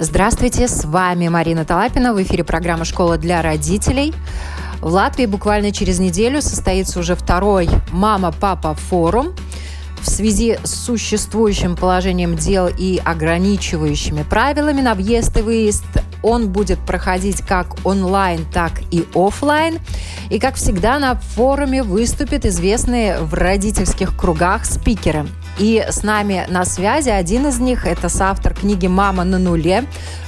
Здравствуйте, с вами Марина Талапина. В эфире программа «Школа для родителей». В Латвии буквально через неделю состоится уже второй «Мама-папа форум», в связи с существующим положением дел и ограничивающими правилами на въезд и выезд он будет проходить как онлайн, так и офлайн. И, как всегда, на форуме выступят известные в родительских кругах спикеры. И с нами на связи один из них – это соавтор книги «Мама на нуле»,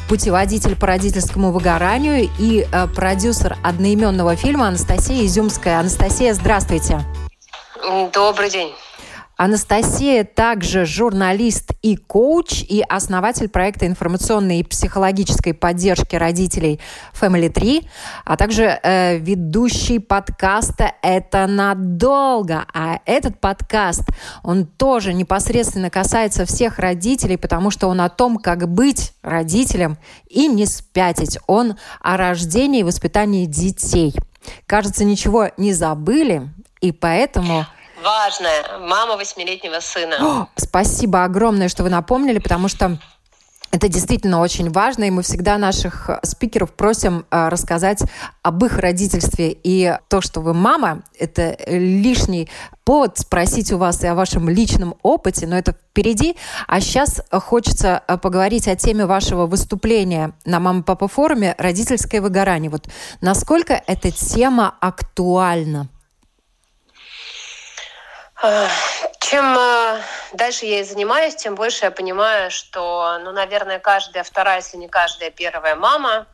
путеводитель по родительскому выгоранию и э, продюсер одноименного фильма Анастасия Изюмская. Анастасия, здравствуйте. Добрый день. Анастасия также журналист и коуч, и основатель проекта информационной и психологической поддержки родителей Family 3, а также э, ведущий подкаста «Это надолго». А этот подкаст, он тоже непосредственно касается всех родителей, потому что он о том, как быть родителем и не спятить. Он о рождении и воспитании детей. Кажется, ничего не забыли, и поэтому важная. Мама восьмилетнего сына. О, спасибо огромное, что вы напомнили, потому что это действительно очень важно, и мы всегда наших спикеров просим э, рассказать об их родительстве. И то, что вы мама, это лишний повод спросить у вас и о вашем личном опыте, но это впереди. А сейчас хочется э, поговорить о теме вашего выступления на «Мама-папа» форуме «Родительское выгорание». Вот насколько эта тема актуальна? Чем э, дальше я и занимаюсь, тем больше я понимаю, что, ну, наверное, каждая вторая, если не каждая первая мама,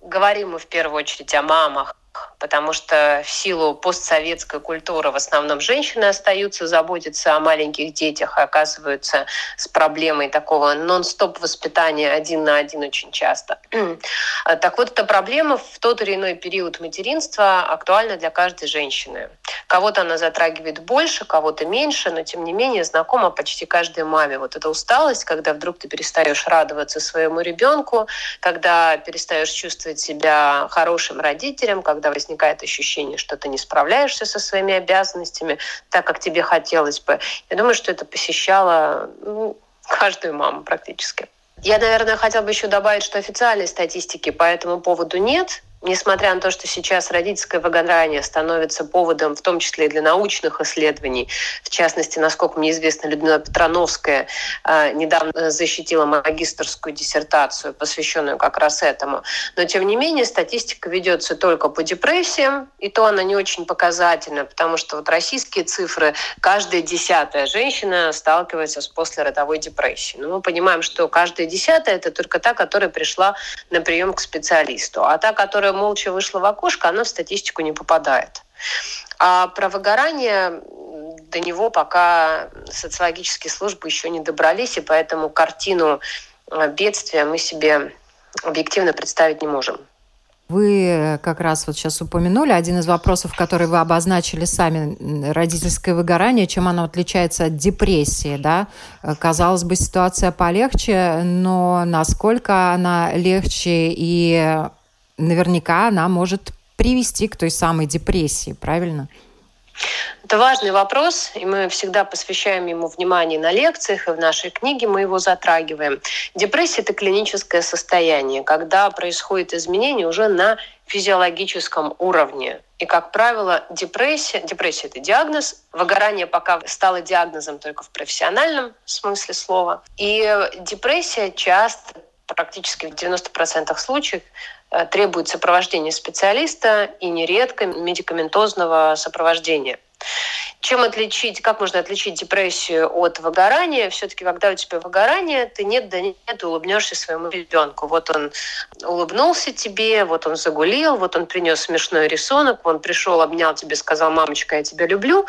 говорим мы в первую очередь о мамах, потому что в силу постсоветской культуры в основном женщины остаются заботиться о маленьких детях и оказываются с проблемой такого нон-стоп воспитания один на один очень часто. так вот, эта проблема в тот или иной период материнства актуальна для каждой женщины. Кого-то она затрагивает больше, кого-то меньше, но тем не менее знакома почти каждой маме. Вот эта усталость, когда вдруг ты перестаешь радоваться своему ребенку, когда перестаешь чувствовать себя хорошим родителем, когда возникает ощущение, что ты не справляешься со своими обязанностями так, как тебе хотелось бы. Я думаю, что это посещало ну, каждую маму практически. Я, наверное, хотела бы еще добавить, что официальной статистики по этому поводу нет. Несмотря на то, что сейчас родительское выгорание становится поводом, в том числе и для научных исследований, в частности, насколько мне известно, Людмила Петрановская э, недавно защитила магистрскую диссертацию, посвященную как раз этому. Но, тем не менее, статистика ведется только по депрессиям, и то она не очень показательна, потому что вот российские цифры, каждая десятая женщина сталкивается с послеродовой депрессией. Но мы понимаем, что каждая десятая – это только та, которая пришла на прием к специалисту. А та, которая которая молча вышла в окошко, она в статистику не попадает. А про выгорание до него пока социологические службы еще не добрались, и поэтому картину э, бедствия мы себе объективно представить не можем. Вы как раз вот сейчас упомянули один из вопросов, который вы обозначили сами, родительское выгорание, чем оно отличается от депрессии, да? Казалось бы, ситуация полегче, но насколько она легче и наверняка она может привести к той самой депрессии, правильно? Это важный вопрос, и мы всегда посвящаем ему внимание на лекциях, и в нашей книге мы его затрагиваем. Депрессия – это клиническое состояние, когда происходит изменение уже на физиологическом уровне. И, как правило, депрессия, депрессия – это диагноз, выгорание пока стало диагнозом только в профессиональном смысле слова. И депрессия часто, практически в 90% случаев, Э, требует сопровождения специалиста и нередко медикаментозного сопровождения. Чем отличить, как можно отличить депрессию от выгорания? Все-таки, когда у тебя выгорание, ты нет да нет улыбнешься своему ребенку. Вот он улыбнулся тебе, вот он загулил, вот он принес смешной рисунок, он пришел, обнял тебя, сказал, мамочка, я тебя люблю,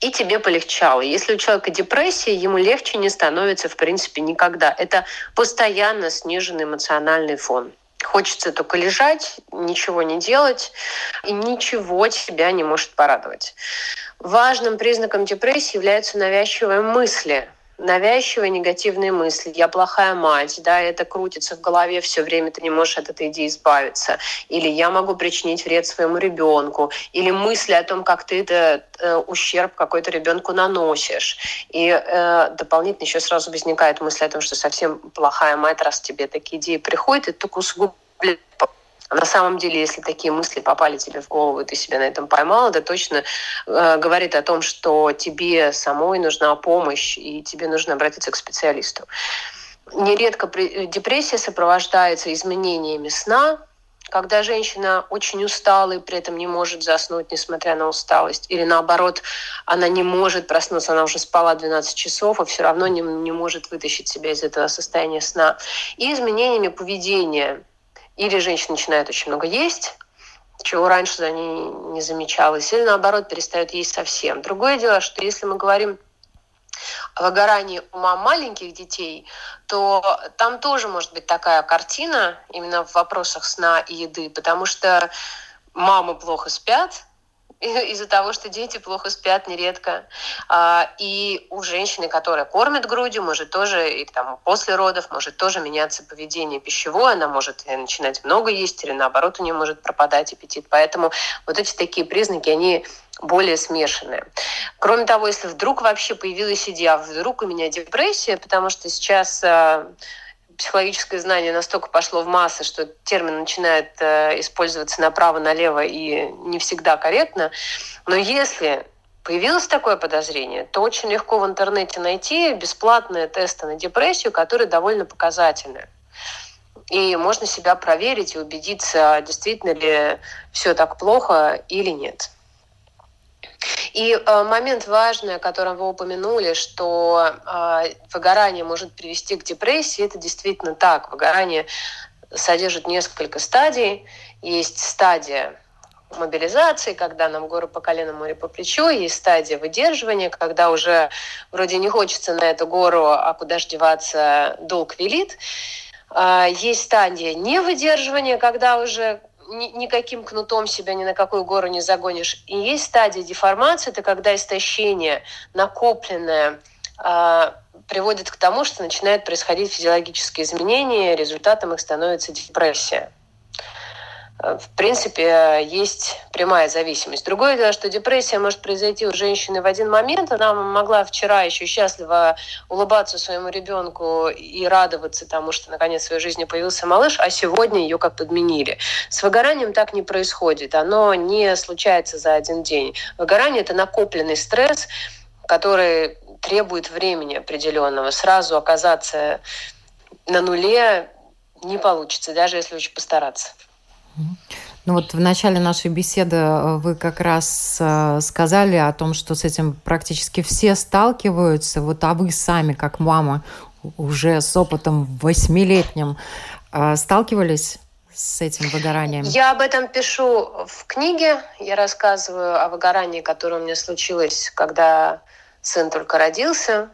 и тебе полегчало. Если у человека депрессия, ему легче не становится, в принципе, никогда. Это постоянно сниженный эмоциональный фон. Хочется только лежать, ничего не делать, и ничего тебя не может порадовать. Важным признаком депрессии являются навязчивые мысли – навязчивые негативные мысли. Я плохая мать, да, это крутится в голове все время, ты не можешь от этой идеи избавиться. Или я могу причинить вред своему ребенку. Или мысли о том, как ты это э, ущерб какой-то ребенку наносишь. И э, дополнительно еще сразу возникает мысль о том, что совсем плохая мать, раз тебе такие идеи приходят, это только усугубляет на самом деле, если такие мысли попали тебе в голову, и ты себя на этом поймал, это точно э, говорит о том, что тебе самой нужна помощь, и тебе нужно обратиться к специалисту. Нередко депрессия сопровождается изменениями сна, когда женщина очень устала и при этом не может заснуть, несмотря на усталость, или наоборот, она не может проснуться, она уже спала 12 часов, и все равно не, не может вытащить себя из этого состояния сна. И изменениями поведения – или женщина начинает очень много есть, чего раньше за ней не замечалось, или наоборот перестает есть совсем. Другое дело, что если мы говорим о выгорании мам маленьких детей, то там тоже может быть такая картина именно в вопросах сна и еды, потому что мамы плохо спят, из-за того, что дети плохо спят нередко. А, и у женщины, которая кормит грудью, может тоже, и там после родов, может тоже меняться поведение пищевое, она может начинать много есть, или наоборот у нее может пропадать аппетит. Поэтому вот эти такие признаки, они более смешанные. Кроме того, если вдруг вообще появилась идея, а вдруг у меня депрессия, потому что сейчас а, психологическое знание настолько пошло в массы, что термин начинает э, использоваться направо-налево и не всегда корректно. Но если появилось такое подозрение, то очень легко в интернете найти бесплатные тесты на депрессию, которые довольно показательны. И можно себя проверить и убедиться, действительно ли все так плохо или нет. И э, момент важный, о котором вы упомянули, что э, выгорание может привести к депрессии, это действительно так. Выгорание содержит несколько стадий. Есть стадия мобилизации, когда нам горы по колено, море по плечу, есть стадия выдерживания, когда уже вроде не хочется на эту гору, а куда же деваться, долг велит. А, есть стадия невыдерживания, когда уже ни, никаким кнутом себя ни на какую гору не загонишь. И есть стадия деформации, это когда истощение накопленное э, приводит к тому, что начинают происходить физиологические изменения, результатом их становится депрессия. Э, в принципе, есть прямая зависимость. Другое дело, что депрессия может произойти у женщины в один момент. Она могла вчера еще счастливо улыбаться своему ребенку и радоваться тому, что наконец в своей жизни появился малыш, а сегодня ее как подменили. С выгоранием так не происходит. Оно не случается за один день. Выгорание – это накопленный стресс, который требует времени определенного. Сразу оказаться на нуле не получится, даже если очень постараться. Ну вот в начале нашей беседы э, вы как раз э, сказали о том, что с этим практически все сталкиваются. Вот а вы сами, как мама, уже с опытом восьмилетним, э, сталкивались с этим выгоранием? Я об этом пишу в книге. Я рассказываю о выгорании, которое у меня случилось, когда сын только родился.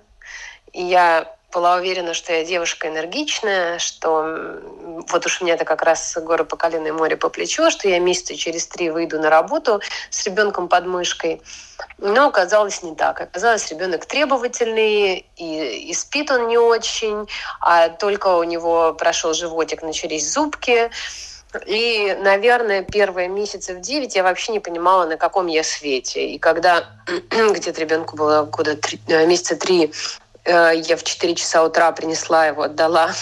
И я была уверена, что я девушка энергичная, что вот уж у меня это как раз горы по колено и море по плечу, что я месяца через три выйду на работу с ребенком под мышкой. Но оказалось не так. Оказалось, ребенок требовательный, и, и спит он не очень, а только у него прошел животик, начались зубки. И, наверное, первые месяцы в девять я вообще не понимала, на каком я свете. И когда где-то ребенку было года три, э, месяца три я в 4 часа утра принесла его, отдала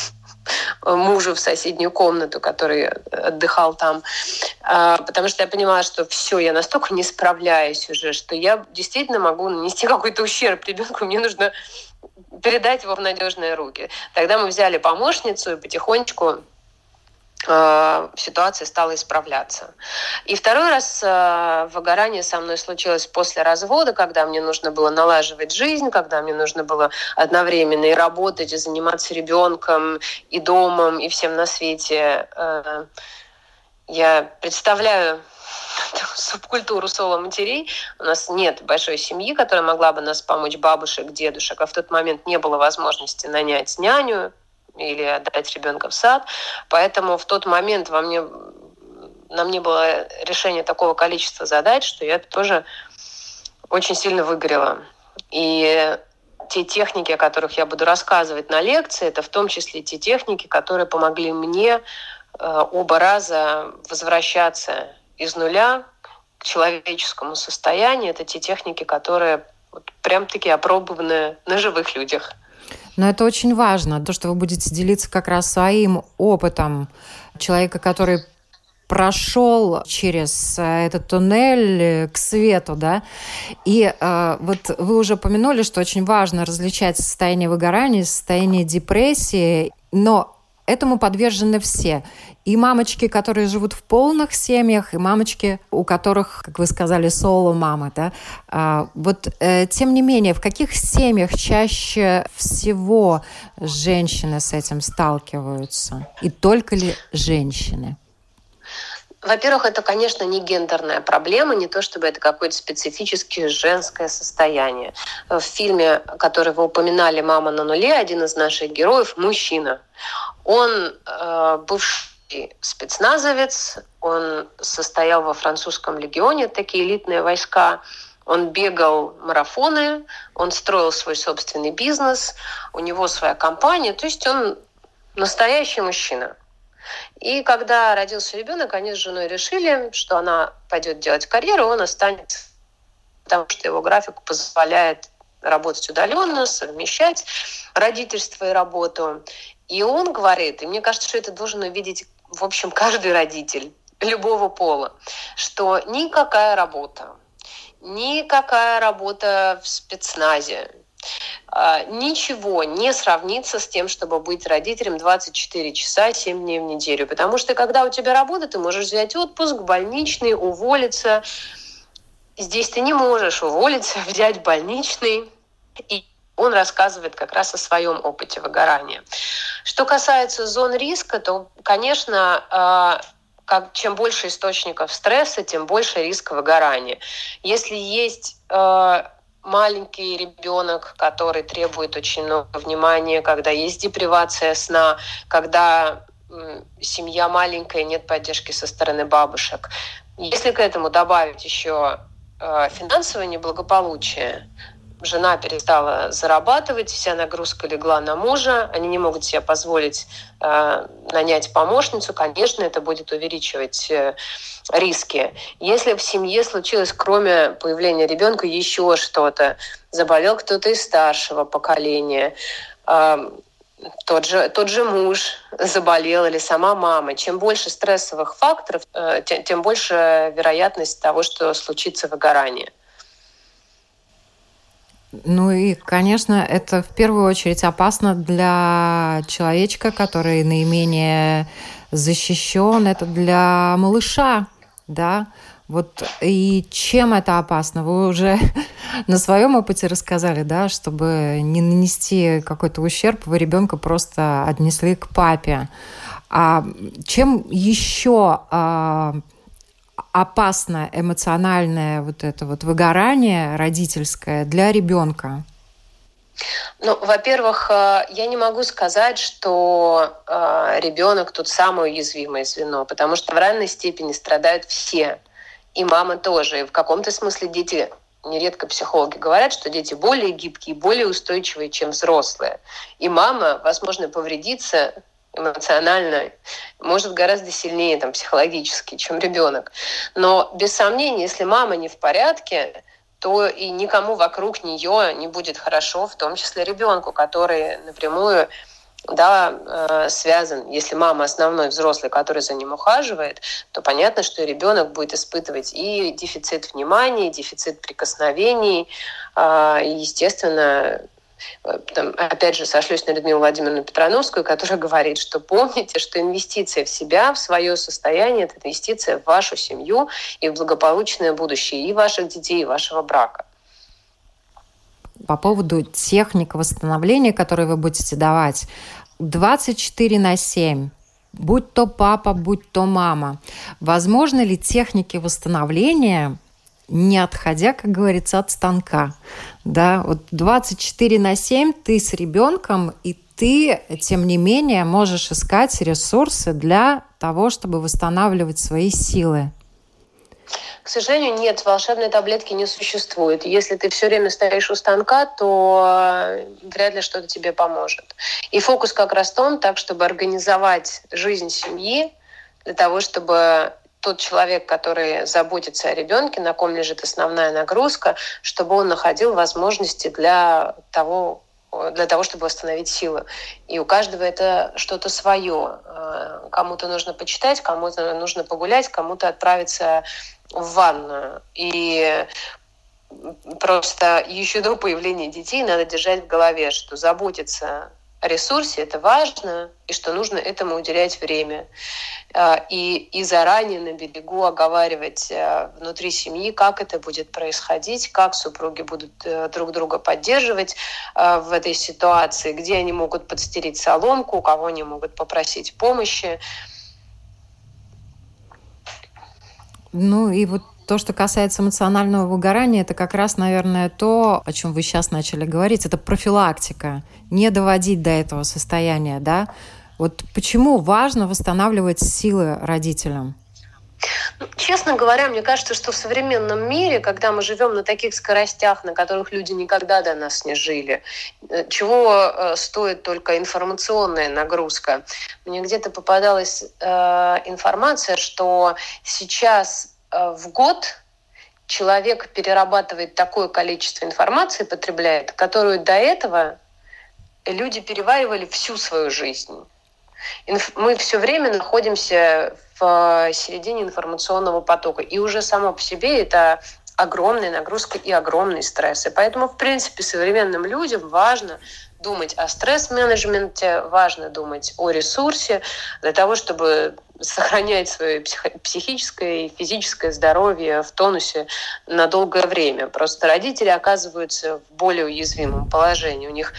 мужу в соседнюю комнату, который отдыхал там, а, потому что я понимала, что все, я настолько не справляюсь уже, что я действительно могу нанести какой-то ущерб ребенку, мне нужно передать его в надежные руки. Тогда мы взяли помощницу и потихонечку Э, ситуация стала исправляться. И второй раз э, выгорание со мной случилось после развода, когда мне нужно было налаживать жизнь, когда мне нужно было одновременно и работать, и заниматься ребенком, и домом, и всем на свете. Э, я представляю субкультуру соло-матерей. У нас нет большой семьи, которая могла бы нас помочь, бабушек, дедушек, а в тот момент не было возможности нанять няню, или отдать ребенка в сад. Поэтому в тот момент во мне, на мне было решение такого количества задач, что я тоже очень сильно выгорела. И те техники, о которых я буду рассказывать на лекции, это в том числе те техники, которые помогли мне э, оба раза возвращаться из нуля к человеческому состоянию. Это те техники, которые вот прям-таки опробованы на живых людях. Но это очень важно, то, что вы будете делиться как раз своим опытом человека, который прошел через э, этот туннель э, к свету, да. И э, вот вы уже упомянули, что очень важно различать состояние выгорания, состояние депрессии, но этому подвержены все. И мамочки, которые живут в полных семьях, и мамочки, у которых, как вы сказали, соло-мамы, да. А, вот, э, тем не менее, в каких семьях чаще всего женщины с этим сталкиваются? И только ли женщины? Во-первых, это, конечно, не гендерная проблема, не то чтобы это какое-то специфическое женское состояние. В фильме, который вы упоминали «Мама на нуле», один из наших героев – мужчина. Он э, бывший спецназовец, он состоял во французском легионе, такие элитные войска, он бегал марафоны, он строил свой собственный бизнес, у него своя компания, то есть он настоящий мужчина. И когда родился ребенок, они с женой решили, что она пойдет делать карьеру, он останется, потому что его график позволяет работать удаленно, совмещать родительство и работу. И он говорит, и мне кажется, что это должен увидеть, в общем, каждый родитель любого пола, что никакая работа, никакая работа в спецназе, а, ничего не сравнится с тем, чтобы быть родителем 24 часа 7 дней в неделю. Потому что когда у тебя работа, ты можешь взять отпуск, больничный, уволиться. Здесь ты не можешь уволиться, взять больничный. И он рассказывает как раз о своем опыте выгорания. Что касается зон риска, то, конечно, а, как, чем больше источников стресса, тем больше риска выгорания. Если есть а, маленький ребенок, который требует очень много внимания, когда есть депривация сна, когда семья маленькая, нет поддержки со стороны бабушек. Если к этому добавить еще э, финансовое неблагополучие, жена перестала зарабатывать, вся нагрузка легла на мужа, они не могут себе позволить э, нанять помощницу, конечно, это будет увеличивать э, риски. Если в семье случилось, кроме появления ребенка, еще что-то, заболел кто-то из старшего поколения, э, тот же, тот же муж заболел или сама мама. Чем больше стрессовых факторов, э, тем, тем больше вероятность того, что случится выгорание. Ну и, конечно, это в первую очередь опасно для человечка, который наименее защищен. Это для малыша, да. Вот и чем это опасно? Вы уже на своем опыте рассказали, да, чтобы не нанести какой-то ущерб, вы ребенка просто отнесли к папе. А чем еще а, опасно эмоциональное вот это вот выгорание родительское для ребенка? Ну, во-первых, э, я не могу сказать, что э, ребенок тут самое уязвимое звено, потому что в равной степени страдают все, и мама тоже. И в каком-то смысле дети нередко психологи говорят, что дети более гибкие, более устойчивые, чем взрослые. И мама, возможно, повредится эмоционально, может гораздо сильнее там, психологически, чем ребенок. Но без сомнения, если мама не в порядке, то и никому вокруг нее не будет хорошо, в том числе ребенку, который напрямую да, э, связан. Если мама основной взрослый, который за ним ухаживает, то понятно, что ребенок будет испытывать и дефицит внимания, и дефицит прикосновений, э, и, естественно, там, опять же, сошлюсь на Людмилу Владимировну Петрановскую, которая говорит, что помните, что инвестиция в себя, в свое состояние, это инвестиция в вашу семью и в благополучное будущее и ваших детей, и вашего брака. По поводу техник восстановления, которые вы будете давать, 24 на 7, будь то папа, будь то мама. Возможно ли техники восстановления не отходя, как говорится, от станка. Да, вот 24 на 7 ты с ребенком, и ты, тем не менее, можешь искать ресурсы для того, чтобы восстанавливать свои силы. К сожалению, нет, волшебной таблетки не существует. Если ты все время стоишь у станка, то э, вряд ли что-то тебе поможет. И фокус как раз в том, так, чтобы организовать жизнь семьи, для того, чтобы тот человек, который заботится о ребенке, на ком лежит основная нагрузка, чтобы он находил возможности для того, для того, чтобы восстановить силы. И у каждого это что-то свое. Э, кому-то нужно почитать, кому-то нужно погулять, кому-то отправиться в ванную. И просто еще до появления детей надо держать в голове, что заботиться ресурсе, это важно, и что нужно этому уделять время. А, и, и заранее на берегу оговаривать а, внутри семьи, как это будет происходить, как супруги будут э, друг друга поддерживать а, в этой ситуации, где они могут подстерить соломку, у кого они могут попросить помощи. Ну и вот то, что касается эмоционального выгорания, это как раз, наверное, то, о чем вы сейчас начали говорить, это профилактика, не доводить до этого состояния, да. Вот почему важно восстанавливать силы родителям? Ну, честно говоря, мне кажется, что в современном мире, когда мы живем на таких скоростях, на которых люди никогда до нас не жили, э, чего э, стоит только информационная нагрузка. Мне где-то попадалась э, информация, что сейчас в год человек перерабатывает такое количество информации, потребляет, которую до этого люди переваривали всю свою жизнь. Мы все время находимся в середине информационного потока. И уже само по себе это огромная нагрузка и огромный стресс. И поэтому, в принципе, современным людям важно думать о стресс-менеджменте, важно думать о ресурсе для того, чтобы сохранять свое психическое и физическое здоровье в тонусе на долгое время. Просто родители оказываются в более уязвимом положении. У них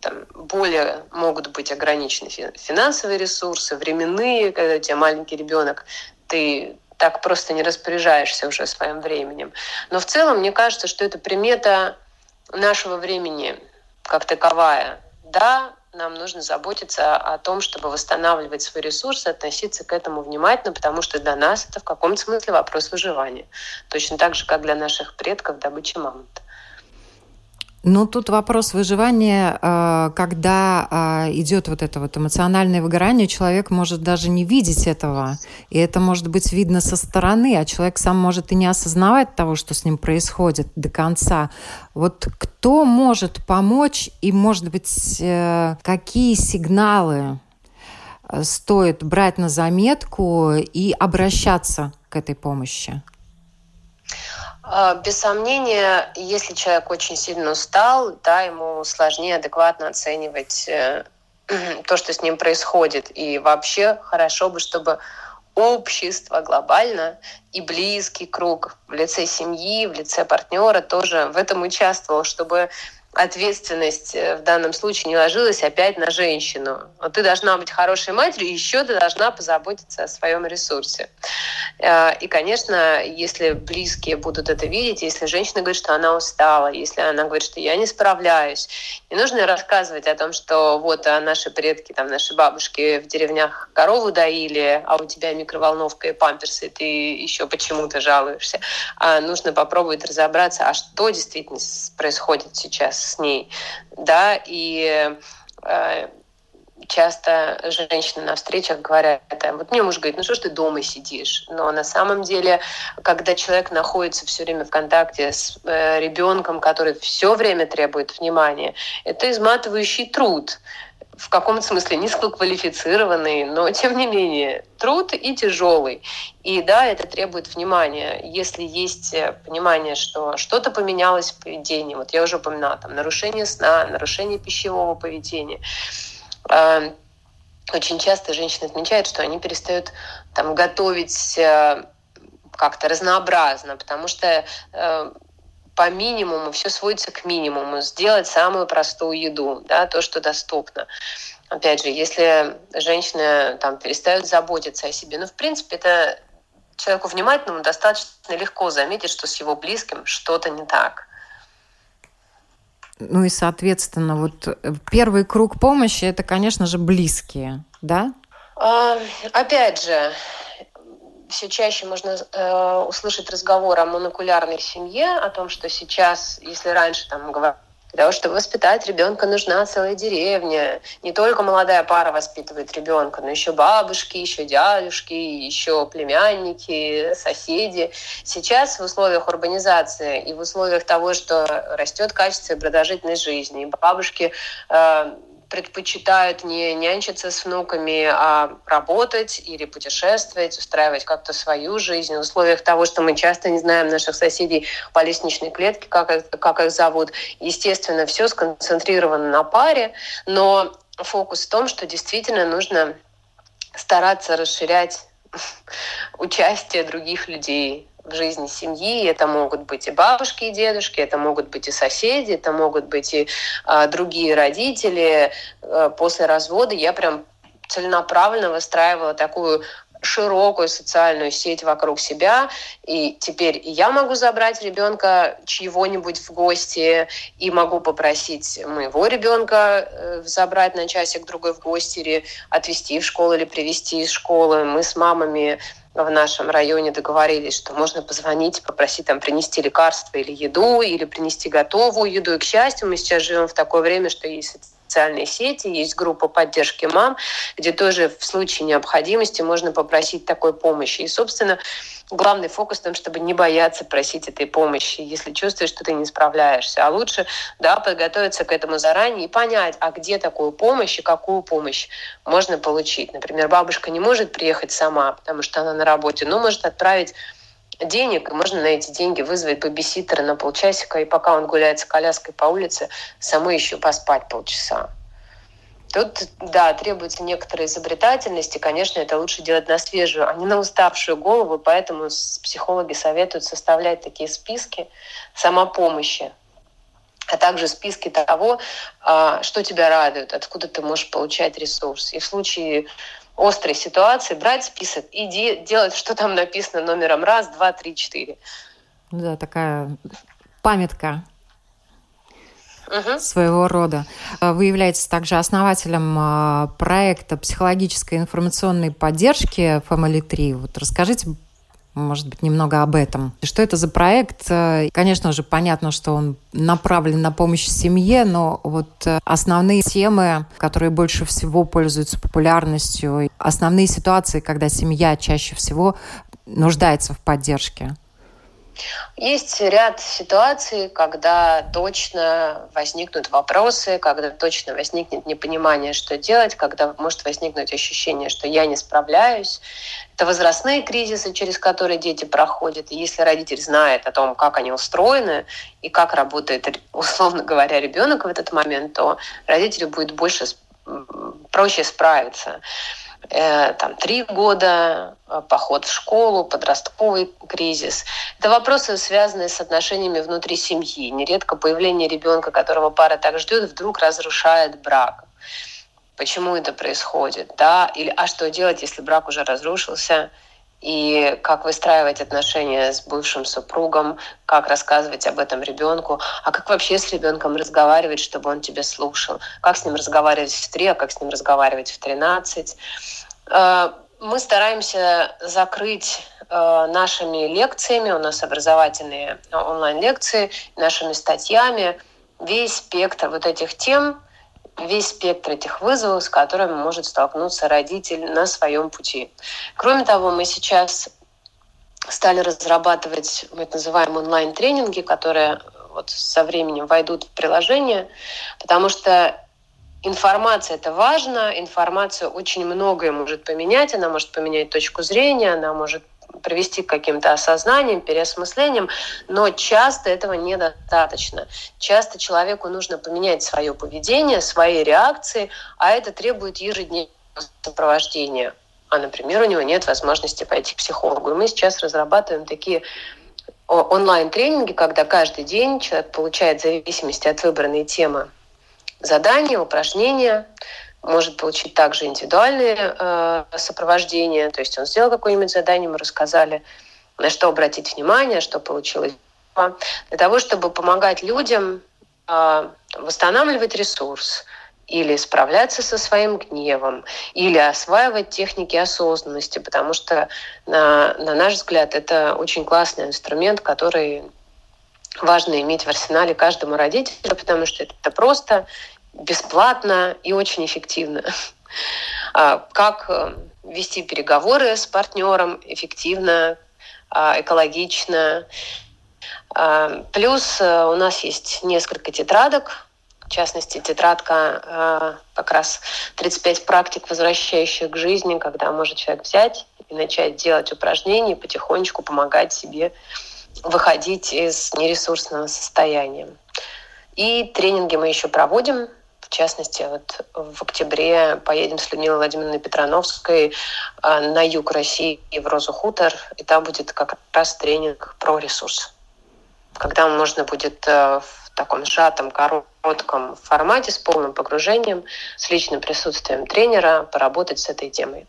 там, более могут быть ограничены финансовые ресурсы, временные, когда у тебя маленький ребенок, ты так просто не распоряжаешься уже своим временем. Но в целом, мне кажется, что это примета нашего времени как таковая. Да, нам нужно заботиться о том, чтобы восстанавливать свои ресурсы, относиться к этому внимательно, потому что для нас это в каком-то смысле вопрос выживания. Точно так же, как для наших предков добыча мамонта. Ну, тут вопрос выживания, э, когда э, идет вот это вот эмоциональное выгорание, человек может даже не видеть этого, и это может быть видно со стороны, а человек сам может и не осознавать того, что с ним происходит до конца. Вот кто может помочь, и, может быть, э, какие сигналы стоит брать на заметку и обращаться к этой помощи? А, без сомнения, если человек очень сильно устал, да, ему сложнее адекватно оценивать э, то, что с ним происходит. И вообще хорошо бы, чтобы общество глобально и близкий круг в лице семьи, в лице партнера тоже в этом участвовал, чтобы ответственность э, в данном случае не ложилась опять на женщину. Вот ты должна быть хорошей матерью, и еще ты должна позаботиться о своем ресурсе. Э, и, конечно, если близкие будут это видеть, если женщина говорит, что она устала, если она говорит, что я не справляюсь, не нужно рассказывать о том, что вот а наши предки, там, наши бабушки в деревнях корову доили, а у тебя микроволновка и памперсы, и ты еще почему-то жалуешься. А нужно попробовать разобраться, а что действительно происходит сейчас с ней, да, и э, часто женщины на встречах говорят, вот мне муж говорит, ну что ж ты дома сидишь? Но на самом деле, когда человек находится все время в контакте с э, ребенком, который все время требует внимания, это изматывающий труд в каком-то смысле низкоквалифицированный, но тем не менее труд и тяжелый. И да, это требует внимания. Если есть э, понимание, что что-то поменялось в поведении, вот я уже упоминала, там, нарушение сна, нарушение пищевого поведения, э, очень часто женщины отмечают, что они перестают там, готовить э, как-то разнообразно, потому что по минимуму, все сводится к минимуму, сделать самую простую еду, да, то, что доступно. Опять же, если женщина там перестает заботиться о себе, ну, в принципе, это человеку внимательному достаточно легко заметить, что с его близким что-то не так. Ну и, соответственно, вот э, первый круг помощи это, конечно же, близкие, да? А, опять же, все чаще можно э, услышать разговор о монокулярной семье, о том, что сейчас, если раньше там говорили для того, чтобы воспитать ребенка, нужна целая деревня. Не только молодая пара воспитывает ребенка, но еще бабушки, еще дядюшки, еще племянники, соседи. Сейчас в условиях урбанизации и в условиях того, что растет качество и продолжительность жизни, бабушки э, предпочитают не нянчиться с внуками, а работать или путешествовать, устраивать как-то свою жизнь в условиях того, что мы часто не знаем наших соседей по лестничной клетке, как, как их зовут. Естественно, все сконцентрировано на паре, но фокус в том, что действительно нужно стараться расширять участие других людей в жизни семьи. Это могут быть и бабушки, и дедушки, это могут быть и соседи, это могут быть и а, другие родители. А, после развода я прям целенаправленно выстраивала такую широкую социальную сеть вокруг себя, и теперь я могу забрать ребенка чьего-нибудь в гости, и могу попросить моего ребенка э, забрать на часик другой в гости, или отвезти в школу, или привезти из школы. Мы с мамами в нашем районе договорились, что можно позвонить, попросить там принести лекарства или еду, или принести готовую еду. И, к счастью, мы сейчас живем в такое время, что есть социальные сети, есть группа поддержки мам, где тоже в случае необходимости можно попросить такой помощи. И, собственно, главный фокус в том, чтобы не бояться просить этой помощи, если чувствуешь, что ты не справляешься. А лучше да, подготовиться к этому заранее и понять, а где такую помощь и какую помощь можно получить. Например, бабушка не может приехать сама, потому что она на работе, но может отправить денег, и можно на эти деньги вызвать бабиситера на полчасика, и пока он гуляет с коляской по улице, самой еще поспать полчаса. Тут, да, требуется некоторая изобретательность, и, конечно, это лучше делать на свежую, а не на уставшую голову, поэтому психологи советуют составлять такие списки самопомощи, а также списки того, а, что тебя радует, откуда ты можешь получать ресурс. И в случае острой ситуации брать список и де- делать, что там написано номером раз, два, три, четыре. Да, такая памятка угу. своего рода. А вы являетесь также основателем а, проекта психологической информационной поддержки Family 3. Вот расскажите, может быть, немного об этом. Что это за проект? Конечно же, понятно, что он направлен на помощь семье, но вот э, основные темы, которые больше всего пользуются популярностью, основные ситуации, когда семья чаще всего нуждается в поддержке. Есть ряд ситуаций, когда точно возникнут вопросы, когда точно возникнет непонимание, что делать, когда может возникнуть ощущение, что я не справляюсь. Это возрастные кризисы, через которые дети проходят. И если родитель знает о том, как они устроены и как работает, условно говоря, ребенок в этот момент, то родителю будет больше проще справиться. Э, там, три года, э, поход в школу, подростковый кризис. Это вопросы, связанные с отношениями внутри семьи. Нередко появление ребенка, которого пара так ждет, вдруг разрушает брак. Почему это происходит? Да? Или, а что делать, если брак уже разрушился? И как выстраивать отношения с бывшим супругом, как рассказывать об этом ребенку, а как вообще с ребенком разговаривать, чтобы он тебя слушал, как с ним разговаривать в три, а как с ним разговаривать в тринадцать. Э, мы стараемся закрыть э, нашими лекциями, у нас образовательные онлайн-лекции, нашими статьями весь спектр вот этих тем, весь спектр этих вызовов, с которыми может столкнуться родитель на своем пути. Кроме того, мы сейчас стали разрабатывать, мы это называем онлайн-тренинги, которые вот со временем войдут в приложение, потому что информация это важно, информация очень многое может поменять, она может поменять точку зрения, она может привести к каким-то осознаниям, переосмыслениям, но часто этого недостаточно. Часто человеку нужно поменять свое поведение, свои реакции, а это требует ежедневного сопровождения. А, например, у него нет возможности пойти к психологу. И мы сейчас разрабатываем такие онлайн-тренинги, когда каждый день человек получает в зависимости от выбранной темы задания, упражнения, может получить также индивидуальное э, сопровождение. То есть он сделал какое-нибудь задание, мы рассказали, на что обратить внимание, что получилось. Для того, чтобы помогать людям э, восстанавливать ресурс, или справляться со своим гневом, или осваивать техники осознанности, потому что, на, на наш взгляд, это очень классный инструмент, который важно иметь в арсенале каждому родителю, потому что это просто, бесплатно и очень эффективно. А, как э, вести переговоры с партнером эффективно, а, экологично. А, плюс э, у нас есть несколько тетрадок, в частности, тетрадка как раз 35 практик, возвращающих к жизни, когда может человек взять и начать делать упражнения, потихонечку помогать себе выходить из нересурсного состояния. И тренинги мы еще проводим. В частности, вот в октябре поедем с Людмилой Владимировной Петрановской а, на юг России в Розу Хутор, и там будет как раз тренинг про ресурс. Когда можно будет э, в таком сжатом, коротком формате с полным погружением, с личным присутствием тренера поработать с этой темой.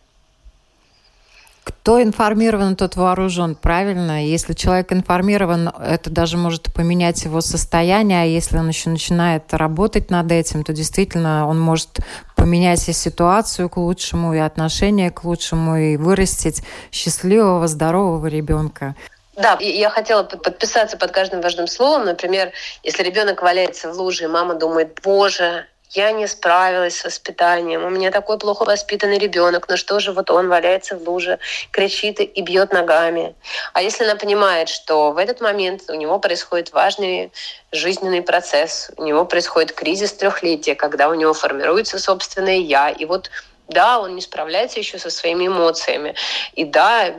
Кто информирован, тот вооружен, правильно? Если человек информирован, это даже может поменять его состояние, а если он еще начинает работать над этим, то действительно он может поменять и ситуацию к лучшему, и отношение к лучшему, и вырастить счастливого, здорового ребенка. Да, я хотела подписаться под каждым важным словом. Например, если ребенок валяется в луже, и мама думает, боже, я не справилась с воспитанием, у меня такой плохо воспитанный ребенок, но что же вот он валяется в луже, кричит и бьет ногами. А если она понимает, что в этот момент у него происходит важный жизненный процесс, у него происходит кризис трехлетия, когда у него формируется собственное я, и вот да, он не справляется еще со своими эмоциями. И да,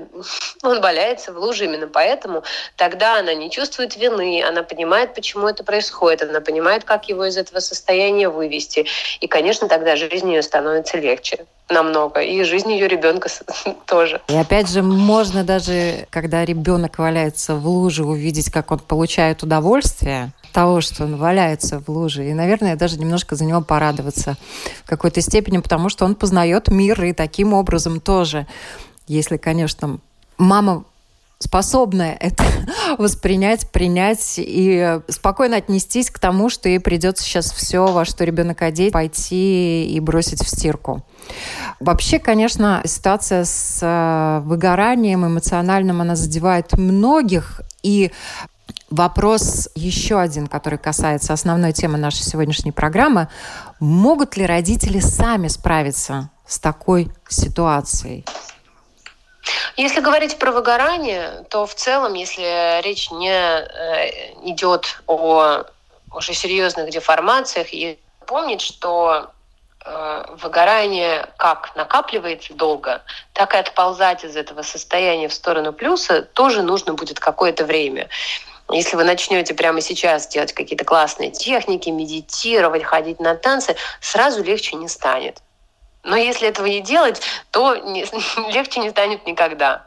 он валяется в луже именно поэтому. Тогда она не чувствует вины, она понимает, почему это происходит, она понимает, как его из этого состояния вывести. И, конечно, тогда жизнь ее становится легче намного, и жизнь ее ребенка тоже. И опять же, можно даже, когда ребенок валяется в луже, увидеть, как он получает удовольствие, того, что он валяется в луже. И, наверное, даже немножко за него порадоваться в какой-то степени, потому что он познает мир и таким образом тоже, если, конечно, мама способная это воспринять, принять и спокойно отнестись к тому, что ей придется сейчас все, во что ребенок одеть, пойти и бросить в стирку. Вообще, конечно, ситуация с э, выгоранием эмоциональным, она задевает многих, и Вопрос еще один, который касается основной темы нашей сегодняшней программы. Могут ли родители сами справиться с такой ситуацией? Если говорить про выгорание, то в целом, если речь не э, идет о уже серьезных деформациях, и помнить, что э, выгорание как накапливается долго, так и отползать из этого состояния в сторону плюса тоже нужно будет какое-то время. Если вы начнете прямо сейчас делать какие-то классные техники, медитировать, ходить на танцы, сразу легче не станет. Но если этого не делать, то не, легче не станет никогда.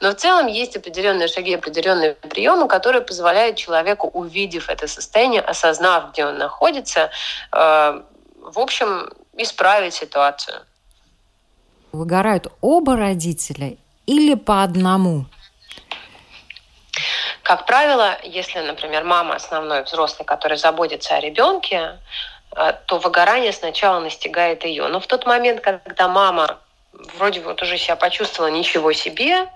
Но в целом есть определенные шаги, определенные приемы, которые позволяют человеку, увидев это состояние, осознав, где он находится, э, в общем, исправить ситуацию. Выгорают оба родителя или по одному? Как правило, если, например, мама основной взрослый, который заботится о ребенке, то выгорание сначала настигает ее. Но в тот момент, когда мама вроде вот уже себя почувствовала ничего себе,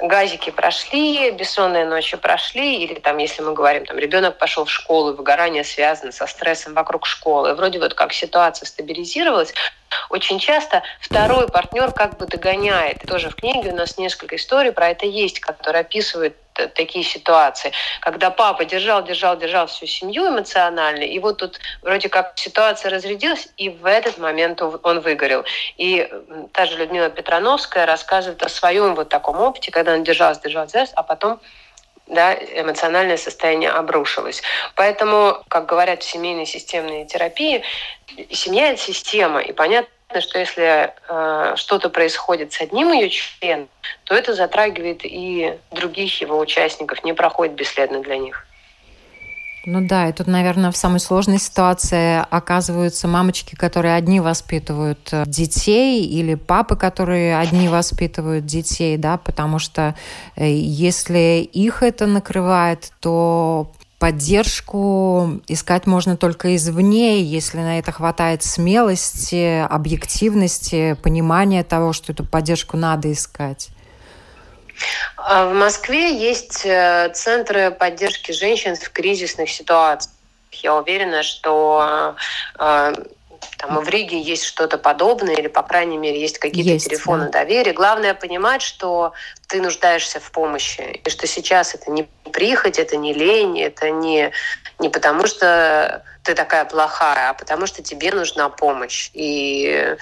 газики прошли, бессонные ночи прошли, или там, если мы говорим, там, ребенок пошел в школу, выгорание связано со стрессом вокруг школы, вроде вот как ситуация стабилизировалась, очень часто второй партнер как бы догоняет. Тоже в книге у нас несколько историй про это есть, которые описывают такие ситуации, когда папа держал, держал, держал всю семью эмоционально, и вот тут вроде как ситуация разрядилась, и в этот момент он выгорел. И та же Людмила Петрановская рассказывает о своем вот таком опыте, когда он держался, держался, держался, а потом да, эмоциональное состояние обрушилось. Поэтому, как говорят в семейной системной терапии, семья – это система, и понятно, что если э, что-то происходит с одним ее членом, то это затрагивает и других его участников, не проходит бесследно для них. Ну да, и тут, наверное, в самой сложной ситуации оказываются мамочки, которые одни воспитывают э, детей, или папы, которые одни воспитывают детей, да, потому что э, если их это накрывает, то поддержку искать можно только извне, если на это хватает смелости, объективности, понимания того, что эту поддержку надо искать. А в Москве есть э, центры поддержки женщин в кризисных ситуациях. Я уверена, что там в Риге есть что-то подобное, или, по крайней мере, есть какие-то есть, телефоны да. доверия. Главное понимать, что ты нуждаешься в помощи, и что сейчас это не прихоть, это не лень, это не, не потому, что ты такая плохая, а потому что тебе нужна помощь. И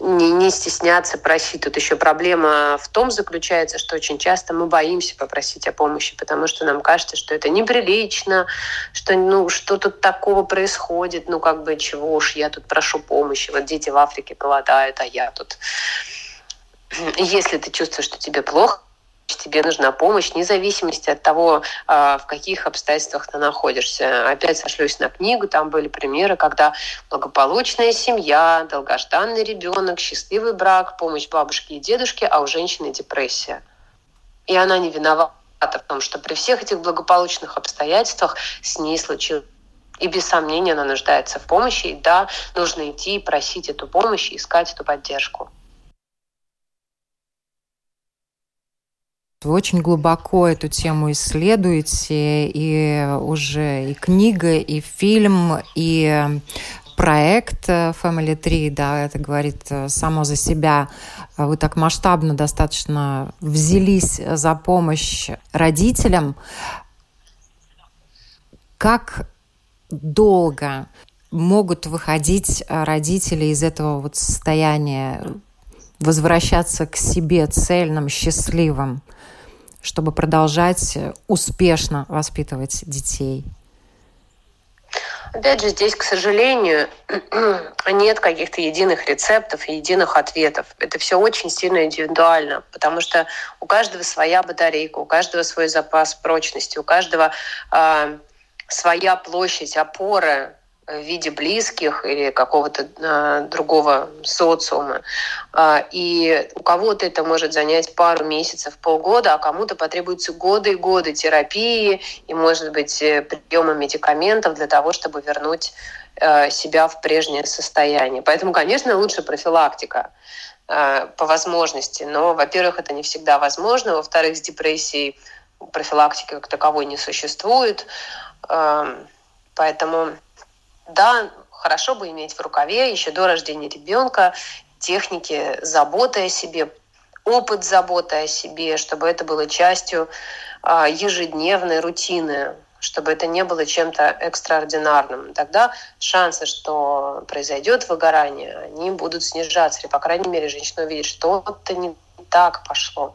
не, не стесняться просить. Тут еще проблема в том заключается, что очень часто мы боимся попросить о помощи, потому что нам кажется, что это неприлично, что ну что тут такого происходит, ну как бы чего уж я тут прошу помощи. Вот дети в Африке голодают, а я тут. Если ты чувствуешь, что тебе плохо, тебе нужна помощь, вне зависимости от того, а, в каких обстоятельствах ты находишься. Опять сошлюсь на книгу, там были примеры, когда благополучная семья, долгожданный ребенок, счастливый брак, помощь бабушке и дедушке, а у женщины депрессия. И она не виновата в том, что при всех этих благополучных обстоятельствах с ней случилось и без сомнения она нуждается в помощи. И да, нужно идти и просить эту помощь, искать эту поддержку. Вы очень глубоко эту тему исследуете, и уже и книга, и фильм, и проект Family Tree, да, это говорит само за себя. Вы так масштабно достаточно взялись за помощь родителям. Как долго могут выходить родители из этого вот состояния, возвращаться к себе цельным, счастливым? Чтобы продолжать успешно воспитывать детей? Опять же, здесь, к сожалению, нет каких-то единых рецептов и единых ответов. Это все очень сильно индивидуально, потому что у каждого своя батарейка, у каждого свой запас прочности, у каждого э, своя площадь опоры в виде близких или какого-то э, другого социума. Э, и у кого-то это может занять пару месяцев, полгода, а кому-то потребуются годы и годы терапии и, может быть, э, приема медикаментов для того, чтобы вернуть э, себя в прежнее состояние. Поэтому, конечно, лучше профилактика э, по возможности. Но, во-первых, это не всегда возможно. Во-вторых, с депрессией профилактики как таковой не существует. Э, поэтому да, хорошо бы иметь в рукаве еще до рождения ребенка техники заботы о себе, опыт заботы о себе, чтобы это было частью а, ежедневной рутины, чтобы это не было чем-то экстраординарным. Тогда шансы, что произойдет выгорание, они будут снижаться. Или, по крайней мере, женщина увидит, что что-то не так пошло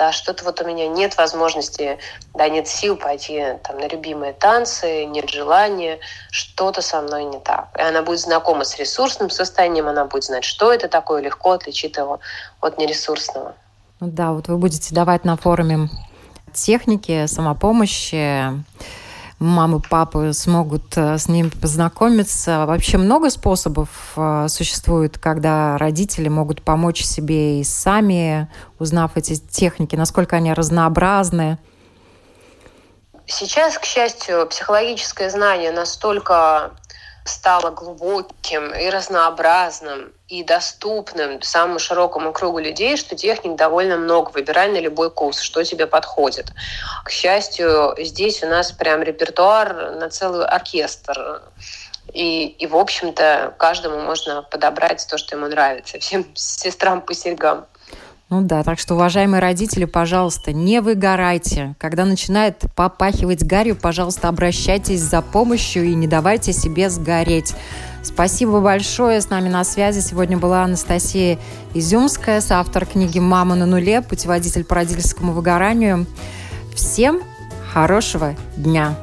да, что-то вот у меня нет возможности, да, нет сил пойти там на любимые танцы, нет желания, что-то со мной не так. И она будет знакома с ресурсным состоянием, она будет знать, что это такое, легко отличить его от нересурсного. Ну да, вот вы будете давать на форуме техники самопомощи, мамы, папы смогут э, с ним познакомиться. Вообще много способов э, существует, когда родители могут помочь себе и сами, узнав эти техники, насколько они разнообразны. Сейчас, к счастью, психологическое знание настолько стало глубоким и разнообразным и доступным самому широкому кругу людей, что техник довольно много. Выбирай на любой курс, что тебе подходит. К счастью, здесь у нас прям репертуар на целый оркестр. И, и в общем-то, каждому можно подобрать то, что ему нравится. Всем сестрам по серьгам. Ну да, так что, уважаемые родители, пожалуйста, не выгорайте. Когда начинает попахивать гарью, пожалуйста, обращайтесь за помощью и не давайте себе сгореть. Спасибо большое. С нами на связи сегодня была Анастасия Изюмская, соавтор книги «Мама на нуле. Путеводитель по родительскому выгоранию». Всем хорошего дня!